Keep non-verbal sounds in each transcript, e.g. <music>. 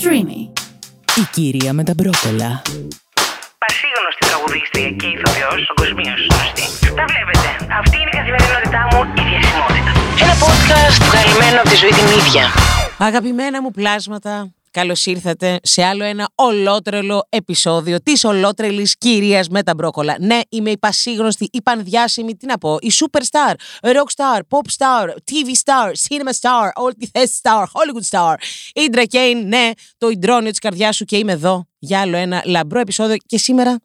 Streamy. Η κυρία με τα μπρόκολα. Πασίγνωστη τραγουδίστρια και ηθοποιός, παγκοσμίω γνωστή. Τα βλέπετε. Αυτή είναι η καθημερινότητά μου, η διασημότητα. Ένα podcast βγαλμένο από τη ζωή την ίδια. Αγαπημένα μου πλάσματα, καλώς ήρθατε σε άλλο ένα ολότρελο επεισόδιο της ολότρελης κυρίας με τα μπρόκολα. Ναι, είμαι η πασίγνωστη, η πανδιάσημη, τι να πω, η superstar, rock star, pop star, TV star, cinema star, όλη τη θέση star, Hollywood star. Η Ντρακέιν, ναι, το ιντρόνιο της καρδιάς σου και είμαι εδώ για άλλο ένα λαμπρό επεισόδιο και σήμερα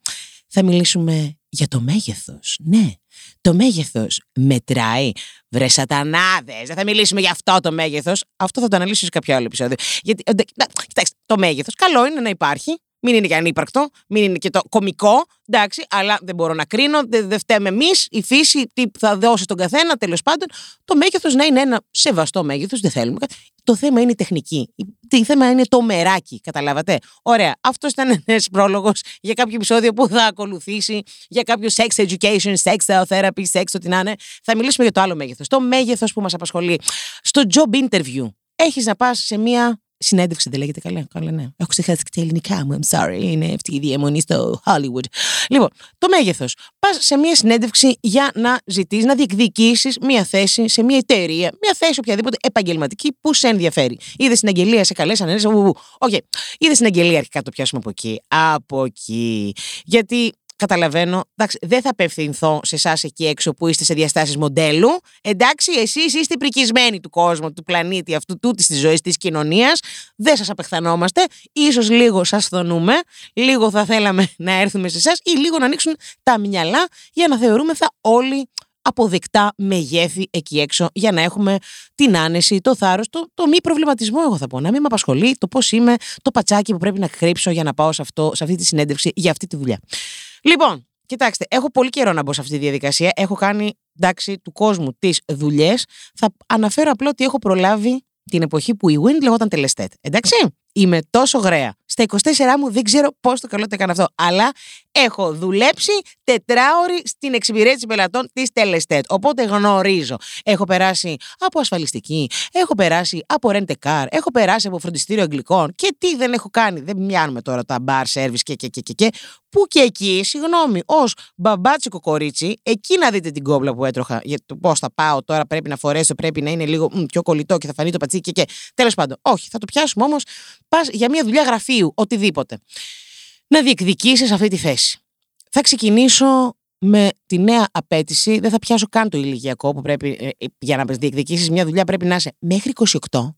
θα μιλήσουμε για το μέγεθος. Ναι, το μέγεθος μετράει. Βρε σατανάδες, δεν θα μιλήσουμε για αυτό το μέγεθος. Αυτό θα το αναλύσω σε κάποιο άλλο επεισόδιο. Γιατί, ε, να, κοιτάξτε, το μέγεθος καλό είναι να υπάρχει. Μην είναι και ανύπαρκτο, μην είναι και το κομικό, εντάξει, αλλά δεν μπορώ να κρίνω, δεν δε φταίμε εμείς, η φύση, τι θα δώσει τον καθένα, τέλος πάντων. Το μέγεθος να είναι ένα σεβαστό μέγεθος, δεν θέλουμε. Το θέμα είναι η τεχνική. Το θέμα είναι το μεράκι, καταλάβατε. Ωραία. Αυτός ήταν ένας πρόλογος για κάποιο επεισόδιο που θα ακολουθήσει, για κάποιο sex education, sex therapy, sex, ό,τι να είναι. Θα μιλήσουμε για το άλλο μέγεθος. Το μέγεθος που μας απασχολεί. Στο job interview, έχεις να πας σε μία συνέντευξη δεν λέγεται καλά. Καλά, ναι. Έχω ξεχάσει και τα ελληνικά μου. I'm sorry. Είναι αυτή η διαμονή στο Hollywood. Λοιπόν, το μέγεθος. Πας σε μια συνέντευξη για να ζητήσει, να διεκδικήσεις μια θέση σε μια εταιρεία, μια θέση οποιαδήποτε επαγγελματική που σε ενδιαφέρει. Είδες στην αγγελία, σε καλέσαν, έτσι. Οκ. Είδες στην αγγελία, αρχικά το πιάσουμε από εκεί. Από εκεί. Γιατί καταλαβαίνω, εντάξει, δεν θα απευθυνθώ σε εσάς εκεί έξω που είστε σε διαστάσεις μοντέλου. Εντάξει, εσείς είστε πρικισμένοι του κόσμου, του πλανήτη αυτού, τούτη της ζωής, της κοινωνίας. Δεν σας απεχθανόμαστε. σω λίγο σας θονούμε. Λίγο θα θέλαμε <laughs> να έρθουμε σε εσάς ή λίγο να ανοίξουν τα μυαλά για να θεωρούμε θα όλοι αποδεκτά μεγέθη εκεί έξω για να έχουμε την άνεση, το θάρρος, το, το μη προβληματισμό εγώ θα πω, να μην με απασχολεί το πώς είμαι, το πατσάκι που πρέπει να κρύψω για να πάω σε, αυτό, σε αυτή τη συνέντευξη για αυτή τη δουλειά. Λοιπόν, κοιτάξτε, έχω πολύ καιρό να μπω σε αυτή τη διαδικασία. Έχω κάνει, εντάξει, του κόσμου τις δουλειές. Θα αναφέρω απλά ότι έχω προλάβει την εποχή που η Wind λεγόταν τελεστέτ. Εντάξει. Είμαι τόσο γραία. Στα 24 μου δεν ξέρω πώς το καλό το έκανα αυτό. Αλλά έχω δουλέψει τετράωρη στην εξυπηρέτηση πελατών της Τελεστέτ. Οπότε γνωρίζω. Έχω περάσει από ασφαλιστική, έχω περάσει από rent car, έχω περάσει από φροντιστήριο αγγλικών και τι δεν έχω κάνει. Δεν μοιάνουμε τώρα τα bar service και και και και. και που και εκεί, συγγνώμη, ως μπαμπάτσικο κορίτσι, εκεί να δείτε την κόμπλα που έτρωχα. Για το πώς θα πάω τώρα, πρέπει να φορέσω, πρέπει να είναι λίγο μ, πιο κολλητό και θα φανεί το πατσίκι και. και. Τέλος πάντων, όχι, θα το πιάσουμε όμως πας για μια δουλειά γραφείου, οτιδήποτε. Να διεκδικήσεις αυτή τη θέση. Θα ξεκινήσω με τη νέα απέτηση, δεν θα πιάσω καν το ηλικιακό που πρέπει ε, ε, για να διεκδικήσεις μια δουλειά πρέπει να είσαι μέχρι 28,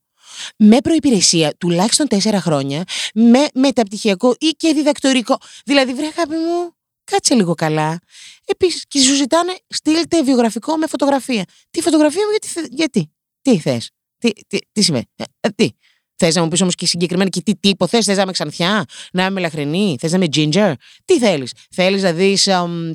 με προπηρεσία τουλάχιστον 4 χρόνια, με μεταπτυχιακό ή και διδακτορικό. Δηλαδή, βρε αγάπη μου, κάτσε λίγο καλά. Επίσης, και σου ζητάνε, στείλτε βιογραφικό με φωτογραφία. Τι φωτογραφία μου, γιατί, γιατί; Τι θες, τι, τι, τι σημαίνει, ε, τι; Θες να μου πεις όμως και συγκεκριμένα και τι τύπο θες, θες να είμαι ξανθιά, να είμαι λαχρινή, θες να είμαι ginger. Τι θέλεις. Θέλεις να δεις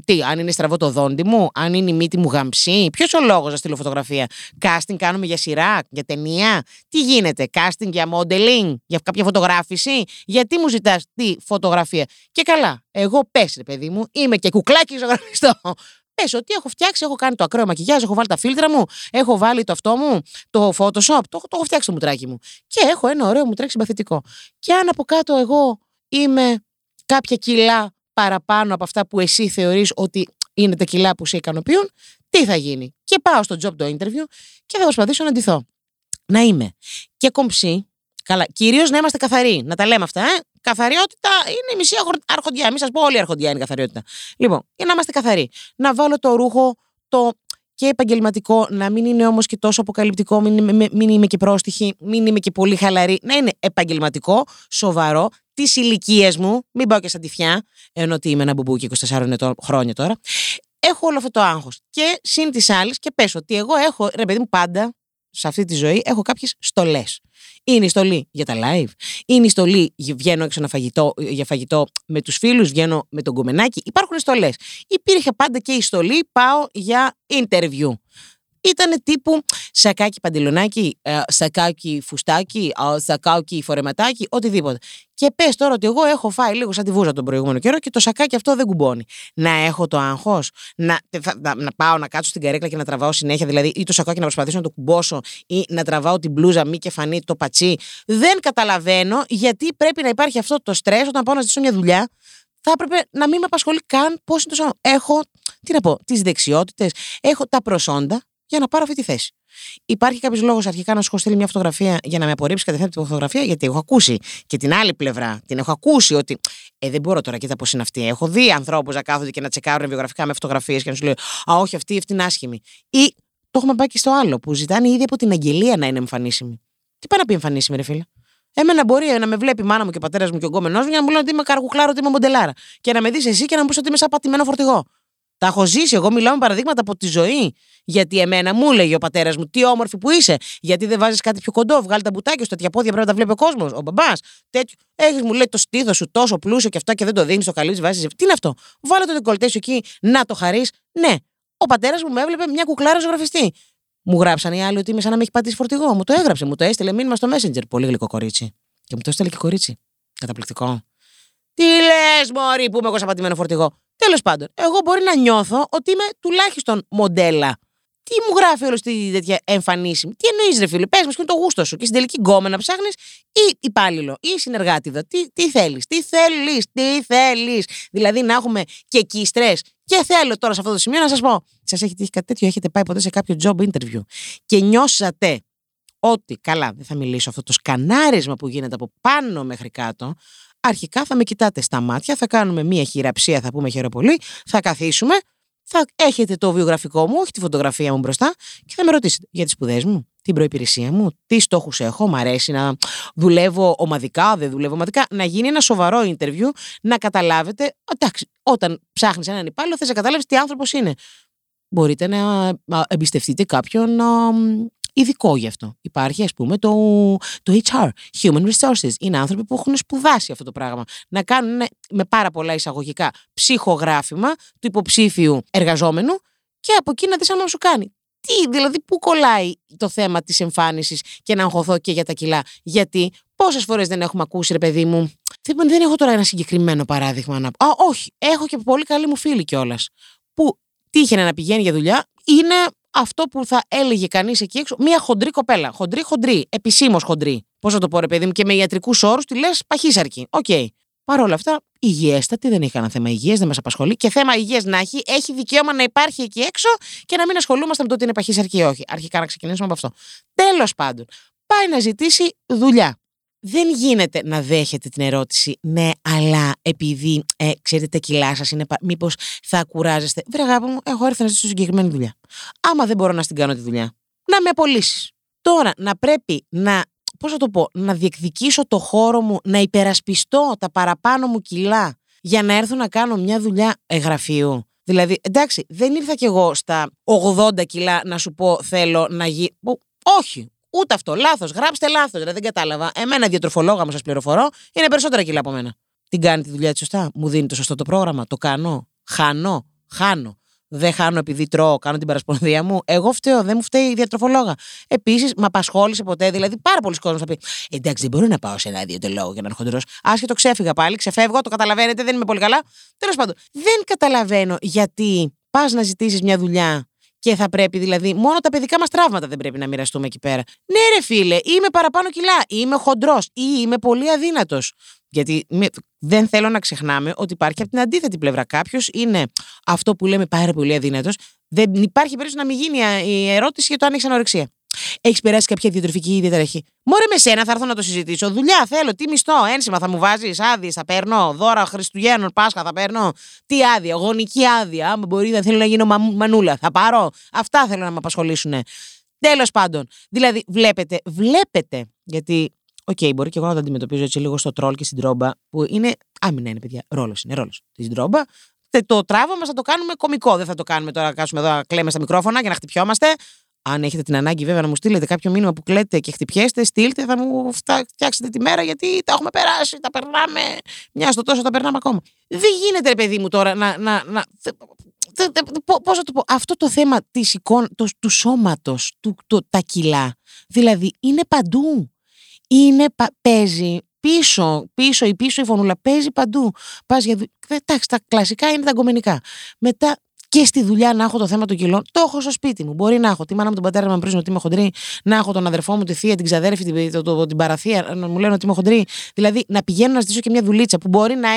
τι, αν είναι στραβό το δόντι μου, αν είναι η μύτη μου γαμψή. Ποιος ο λόγος να στείλω φωτογραφία. Casting κάνουμε για σειρά, για ταινία. Τι γίνεται, casting για modeling, για κάποια φωτογράφηση; Γιατί μου ζητάς τι φωτογραφία; Και καλά, εγώ πες, παιδί μου, είμαι και κουκλάκι ζωγραφιστό. Πες ότι έχω φτιάξει, έχω κάνει το ακραίο μακιγιάζ, έχω βάλει τα φίλτρα μου, έχω βάλει το αυτό μου, το Photoshop, το, το έχω φτιάξει το μουτράκι μου. Και έχω ένα ωραίο μουτράκι συμπαθητικό. Και αν από κάτω εγώ είμαι κάποια κιλά παραπάνω από αυτά που εσύ θεωρείς ότι είναι τα κιλά που σε ικανοποιούν, τι θα γίνει; Και πάω στο job το interview και θα προσπαθήσω να ντυθώ. Να είμαι και κομψή, καλά, κυρίως να είμαστε καθαροί, να τα λέμε αυτά, ε; Καθαριότητα είναι η μισή αρχοντιά. Μην σας πω, όλη η αρχοντιά είναι καθαριότητα. Λοιπόν, για να είμαστε καθαροί. Να βάλω το ρούχο το και επαγγελματικό, να μην είναι όμως και τόσο αποκαλυπτικό, μην, μην, μην είμαι και πρόστιχη, μην είμαι και πολύ χαλαρή. Να είναι επαγγελματικό, σοβαρό, της ηλικίας μου, μην πάω και σαν τυφιά, ενώ ότι είμαι ένα μπουμπούκι 24 ετών, χρόνια τώρα. Έχω όλο αυτό το άγχος. Και συν τοις άλλοις, και πες ότι εγώ έχω, ρε παιδί μου, πάντα σε αυτή τη ζωή έχω κάποιες στολές. Είναι η στολή για τα live. Είναι η στολή βγαίνω έξω φαγητό, για φαγητό με τους φίλους, βγαίνω με τον κομμενάκι. Υπάρχουν στολές. Υπήρχε πάντα και η στολή πάω για interview. Ήταν τύπου σακάκι παντελονάκι, ε, σακάκι φουστάκι, ε, σακάκι φορεματάκι, οτιδήποτε. Και πες τώρα ότι εγώ έχω φάει λίγο σαν τη βούζα τον προηγούμενο καιρό και το σακάκι αυτό δεν κουμπώνει. Να έχω το άγχος, να, θα- να, να πάω να κάτσω στην καρέκλα και να τραβάω συνέχεια, δηλαδή ή το σακάκι να προσπαθήσω να το κουμπώσω ή να τραβάω την μπλούζα μη και φανεί το πατσί; Δεν καταλαβαίνω γιατί πρέπει να υπάρχει αυτό το στρες όταν πάω να ζητήσω μια δουλειά. Θα έπρεπε να μην με απασχολεί καν πώς είναι το σώμα. Έχω, τι να πω, τις δεξιότητες, έχω τα προσόντα για να πάρω αυτή τη θέση. Υπάρχει κάποιος λόγος αρχικά να σου έχω στείλει μια φωτογραφία για να με απορρίψει κατευθείαν τη φωτογραφίας, γιατί έχω ακούσει και την άλλη πλευρά. Την έχω ακούσει ότι. Ε, δεν μπορώ τώρα, κοίτα πώς είναι αυτή. Έχω δει ανθρώπους να κάθονται και να τσεκάρουν βιογραφικά με φωτογραφίες και να σου λέει Α, όχι, αυτή, αυτή είναι άσχημη. Ή το έχουμε πάει και στο άλλο, που ζητάνε ήδη από την αγγελία να είναι εμφανίσιμη. Τι πάει να πει εμφανίσιμη, ρε φίλε; Εμένα μπορεί να με βλέπει η μάνα μου και ο πατέρας μου και ο γκόμενός μου για να μου λένε ότι είμαι καργουχλάρο, ότι είμαι μοντελάρα. Και να με δεις εσύ και να μου πεις ότι είμαι σαν πατημένο φορτηγό. Τα έχω ζήσει. Εγώ μιλάω με παραδείγματα από τη ζωή. Γιατί εμένα μου έλεγε ο πατέρας μου, τι όμορφη που είσαι. Γιατί δεν βάζεις κάτι πιο κοντό, βγάλει τα μπουτάκια σου, τέτοια πόδια πρέπει να τα βλέπει ο κόσμος. Ο μπαμπάς. Τέτοιο. Έχεις μου λέει το στήθος σου τόσο πλούσιο και αυτά και δεν το δίνεις, το καλή βάζεις. Τι είναι αυτό; Βάλε το δεκολτέ σου εκεί να το χαρείς. Ναι. Ο πατέρας μου με έβλεπε μια κουκλάρα ζωγραφιστή. Μου γράψαν οι άλλοι ότι είμαι σαν να με έχει πατήσει φορτηγό. Μου το έγραψε, μου το έστειλε μήνυμα στο Messenger. Πολύ γλυκό κορίτσι. Και μου το έστειλε και κορίτσι. Καταπληκτικό. Τι λες, Μωρή, που είμαι εγώ σαν πατημένο φορτηγό; Τέλος πάντων, εγώ μπορεί να νιώθω ότι είμαι τουλάχιστον μοντέλα. Τι μου γράφει όλος στη τέτοια εμφανίσιμη; Τι εννοείς, ρε φίλε, πες μας και είναι το γούστο σου; Και στην τελική γκόμενα ψάχνεις ή υπάλληλο ή συνεργάτηδα. Τι, τι θέλεις, τι θέλεις, τι θέλεις; Δηλαδή να έχουμε και εκεί στρες. Και θέλω τώρα σε αυτό το σημείο να σας πω. Σας έχει τύχει κάτι τέτοιο, έχετε πάει ποτέ σε κάποιο job interview και νιώσατε ότι, καλά, δεν θα μιλήσω αυτό το σκανάρισμα που γίνεται από πάνω μέχρι κάτω. Αρχικά θα με κοιτάτε στα μάτια, θα κάνουμε μία χειραψία, θα πούμε χαιροπολί, θα καθίσουμε, θα έχετε το βιογραφικό μου, όχι τη φωτογραφία μου μπροστά και θα με ρωτήσετε για τις σπουδές μου, την προϋπηρεσία μου, τι στόχους έχω, μ' αρέσει να δουλεύω ομαδικά, δεν δουλεύω ομαδικά, να γίνει ένα σοβαρό interview, να καταλάβετε, εντάξει, όταν ψάχνεις έναν υπάλληλο θες να καταλάβεις τι άνθρωπος είναι. Μπορείτε να α, εμπιστευτείτε κάποιον α, ειδικό γι' αυτό. Υπάρχει, ας πούμε, το, το HR, Human Resources. Είναι άνθρωποι που έχουν σπουδάσει αυτό το πράγμα. Να κάνουν ναι, με πάρα πολλά εισαγωγικά ψυχογράφημα του υποψήφιου εργαζόμενου και από εκεί να δεις αν σου κάνει. Τι, δηλαδή, πού κολλάει το θέμα της εμφάνισης και να αγχωθώ και για τα κιλά. Γιατί πόσες φορές δεν έχουμε ακούσει, ρε παιδί μου, δεν, δεν έχω τώρα ένα συγκεκριμένο παράδειγμα να πω. Α, όχι, έχω και πολύ καλή μου φίλη κιόλας. Που τύχαινε να πηγαίνει για δουλειά, είναι αυτό που θα έλεγε κανείς εκεί έξω, μία χοντρή κοπέλα. Χοντρή, χοντρή, επισήμως χοντρή. Πώς θα το πω, ρε παιδί μου, και με ιατρικούς όρους τη λες παχύσαρκη. Οκ. Παρ' όλα αυτά, υγιέστατη, δεν έχει κανένα θέμα υγεία, δεν μας απασχολεί. Και θέμα υγείας να έχει, έχει δικαίωμα να υπάρχει εκεί έξω και να μην ασχολούμαστε με το ότι είναι παχύσαρκη ή όχι. Αρχικά να ξεκινήσουμε από αυτό. Τέλος πάντων, πάει να ζητήσει δουλειά. Δεν γίνεται να δέχεται την ερώτηση, ναι, αλλά επειδή ε, ξέρετε τα κιλά σας είναι. Μήπως θα κουράζεστε. Βρε αγάπη μου, έχω έρθει να ζητήσω συγκεκριμένη δουλειά. Άμα δεν μπορώ να στην κάνω τη δουλειά, να με απολύσεις. Τώρα να πρέπει να, πώς θα το πω, να διεκδικήσω το χώρο μου, να υπερασπιστώ τα παραπάνω μου κιλά για να έρθω να κάνω μια δουλειά εγγραφείου. Δηλαδή, εντάξει, δεν ήρθα κι εγώ στα 80 κιλά να σου πω θέλω να γίνει. Όχι, ούτε αυτό. Λάθος. Γράψτε λάθος. Δηλαδή, δεν κατάλαβα. Εμένα, διατροφολόγα μου, σας πληροφορώ, είναι περισσότερα κιλά από μένα. Την κάνει τη δουλειά της σωστά; Μου δίνει το σωστό το πρόγραμμα; Το κάνω; Χάνω; Χάνω. Δεν χάνω επειδή τρώω, κάνω την παρασπονδία μου; Εγώ φταίω, δεν μου φταίει η διατροφολόγα. Επίσης, με απασχόλησε ποτέ, δηλαδή πάρα πολλοί κόσμοι θα πει: Εντάξει, δεν μπορώ να πάω σε ένα διαιτολόγο για να είναι χοντρό. Άσχετο, ξέφυγα πάλι, ξεφεύγω, το καταλαβαίνετε, δεν είμαι πολύ καλά. Τέλος πάντων, δεν καταλαβαίνω γιατί πας να ζητήσεις μια δουλειά και θα πρέπει δηλαδή, μόνο τα παιδικά μας τραύματα δεν πρέπει να μοιραστούμε εκεί πέρα. Ναι, ρε φίλε, είμαι παραπάνω κιλά, ή είμαι χοντρός, ή είμαι πολύ αδύνατος. Γιατί δεν θέλω να ξεχνάμε ότι υπάρχει από την αντίθετη πλευρά. Κάποιος είναι αυτό που λέμε πάρα πολύ αδύνατος. Δεν υπάρχει περίπτωση να μην γίνει η ερώτηση για το αν έχεις ανορεξία. Έχεις περάσει κάποια διατροφική διαταραχή. Μωρέ με σένα θα έρθω να το συζητήσω. Δουλειά θέλω, τι μισθό, ένσημα θα μου βάζεις, άδειε θα παίρνω, δώρα Χριστουγέννων, Πάσχα θα παίρνω. Τι άδεια, γονική άδεια. Άμα μπορεί να θέλω να γίνω μανούλα, θα πάρω. Αυτά θέλω να με απασχολήσουν. Τέλος πάντων. Δηλαδή, βλέπετε, βλέπετε, γιατί OK, okay, μπορεί και εγώ να το αντιμετωπίζω έτσι λίγο στο τρόλ και στην τρόμπα, που είναι. Άμυνα είναι, παιδιά. Ρόλος είναι, ρόλος. Τη τρόμπα. Το τραύμα θα το κάνουμε κωμικό. Δεν θα το κάνουμε τώρα να κάτσουμε εδώ να κλαίμε στα μικρόφωνα και να χτυπιόμαστε. Αν έχετε την ανάγκη, βέβαια, να μου στείλετε κάποιο μήνυμα που κλαίτε και χτυπιέστε, στείλτε, θα μου φτιάξετε τη μέρα γιατί τα έχουμε περάσει, τα περνάμε. Μια στο τόσο τα περνάμε ακόμα. Δεν γίνεται, ρε παιδί μου, τώρα να. να, να Πώς θα το πω, αυτό το θέμα της εικόνα, το, του σώματος, του, το, τα κιλά, δηλαδή είναι παντού. Είναι, πα- παίζει πίσω, πίσω ή πίσω η φωνούλα, παίζει παντού. Πας για, δου- εντάξει, τα κλασικά είναι τα αγκομενικά. Μετά και στη δουλειά να έχω το θέμα των κιλών, το έχω στο σπίτι μου. Μπορεί να έχω τη μάνα μου, τον πατέρα μου να πρίζουν ότι είμαι χοντρή, να έχω τον αδερφό μου, τη θεία, την ξαδέρφη, την, το, το- την παραθία, να μου λένε ότι είμαι χοντρή. Δηλαδή να πηγαίνω να ζητήσω και μια δουλίτσα που μπορεί να.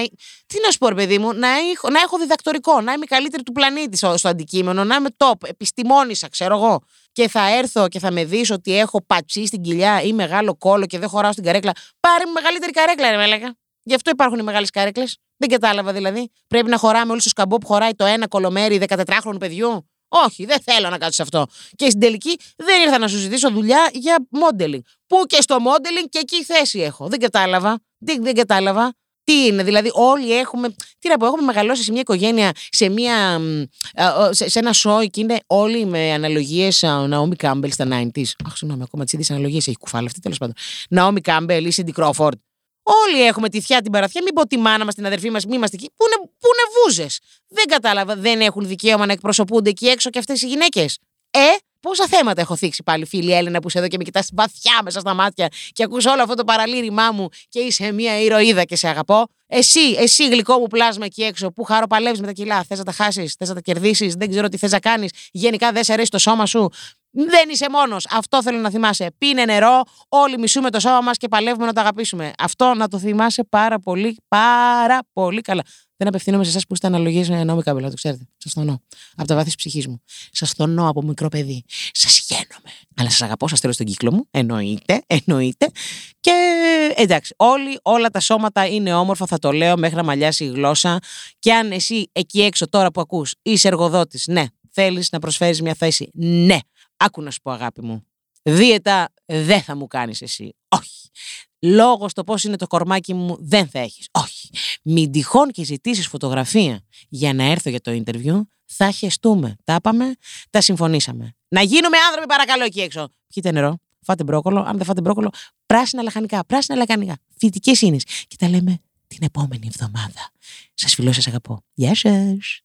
Τι να σου πω, ρε παιδί μου, να έχω, να έχω διδακτορικό, να είμαι η καλύτερη του πλανήτη στο, στο αντικείμενο, να είμαι top, επιστημόνισσα, ξέρω εγώ. Και θα έρθω και θα με δεις ότι έχω πατσί στην κοιλιά ή μεγάλο κόλο και δεν χωράω στην καρέκλα. Πάρε μου μεγαλύτερη καρέκλα, ρε μέλεγα. Γι' αυτό υπάρχουν οι μεγάλες καρέκλες. Δεν κατάλαβα δηλαδή. Πρέπει να χωράμε όλοι στο σκαμπό που χωράει το ένα κολομέρι 14χρονου παιδιού. Όχι, δεν θέλω να κάτσω σε αυτό. Και στην τελική δεν ήρθα να σου ζητήσω δουλειά για modeling. Που και στο modeling και εκεί θέση έχω. Δεν κατάλαβα. Δεν, δεν κατάλαβα. Τι είναι, δηλαδή όλοι έχουμε. Τι να πω, έχουμε μεγαλώσει σε μια οικογένεια, σε, μια, μ, α, α, σε, σε ένα show και είναι όλοι με αναλογίες Ναόμι Κάμπελ στα 90s. Αχ, συγγνώμη, ακόμα τις ίδιες αναλογίες έχει κουφάλα αυτή τέλος πάντων. Ναόμι Κάμπελ ή Σίντι Κρόφορντ. Όλοι έχουμε τη θεια την παραθιά. Μην πω τη μάνα μας, την αδερφή μας, μη είμαστε εκεί. Πού είναι, πού είναι βούζες. Δεν κατάλαβα. Δεν έχουν δικαίωμα να εκπροσωπούνται εκεί έξω και αυτές οι γυναίκες. Ε, πόσα θέματα έχω θίξει πάλι, φίλη Έλληνα, που είσαι εδώ και με κοιτάς βαθιά μέσα στα μάτια και ακούς όλο αυτό το παραλήρημά μου και είσαι μια ηρωίδα και σε αγαπώ. Εσύ, εσύ γλυκό μου πλάσμα εκεί έξω που χαροπαλεύεις με τα κιλά. Θες να τα χάσεις, θες να τα κερδίσεις, δεν ξέρω τι θες να κάνεις. Γενικά δεν σε αρέσει το σώμα σου. Δεν είσαι μόνος. Αυτό θέλω να θυμάσαι. Πίνε νερό, όλοι μισούμε το σώμα μας και παλεύουμε να το αγαπήσουμε. Αυτό να το θυμάσαι πάρα πολύ, πάρα πολύ καλά. Δεν απευθύνομαι σε εσάς που είστε αναλογίες με νόμικα κάμπελα, το ξέρετε. Σας θονώ. Από τα βάθη της ψυχής μου. Σας θονώ από μικρό παιδί. Σας χαίρομαι. Αλλά σας αγαπώ, σας θέλω στον κύκλο μου. Εννοείται, εννοείται. Και εντάξει, όλοι, όλα τα σώματα είναι όμορφα, θα το λέω μέχρι να μαλλιάσει η γλώσσα. Και αν εσύ εκεί έξω τώρα που ακούς είσαι εργοδότης, ναι, θέλεις να προσφέρεις μια θέση, ναι. Άκου να σου πω, αγάπη μου. Δίαιτα δεν θα μου κάνεις εσύ. Όχι. Λόγω στο πώς είναι το κορμάκι μου δεν θα έχεις. Όχι. Μην τυχόν και ζητήσεις φωτογραφία για να έρθω για το interview, θα χεστούμε. Τα είπαμε, τα συμφωνήσαμε. Να γίνουμε άνθρωποι παρακαλώ εκεί έξω. Πιείτε νερό, φάτε μπρόκολο. Αν δεν φάτε μπρόκολο, πράσινα λαχανικά, πράσινα λαχανικά. Φυτικές ίνες. Και τα λέμε την επόμενη εβδομάδα. Σας φιλώ, σας αγαπώ. Γεια σας.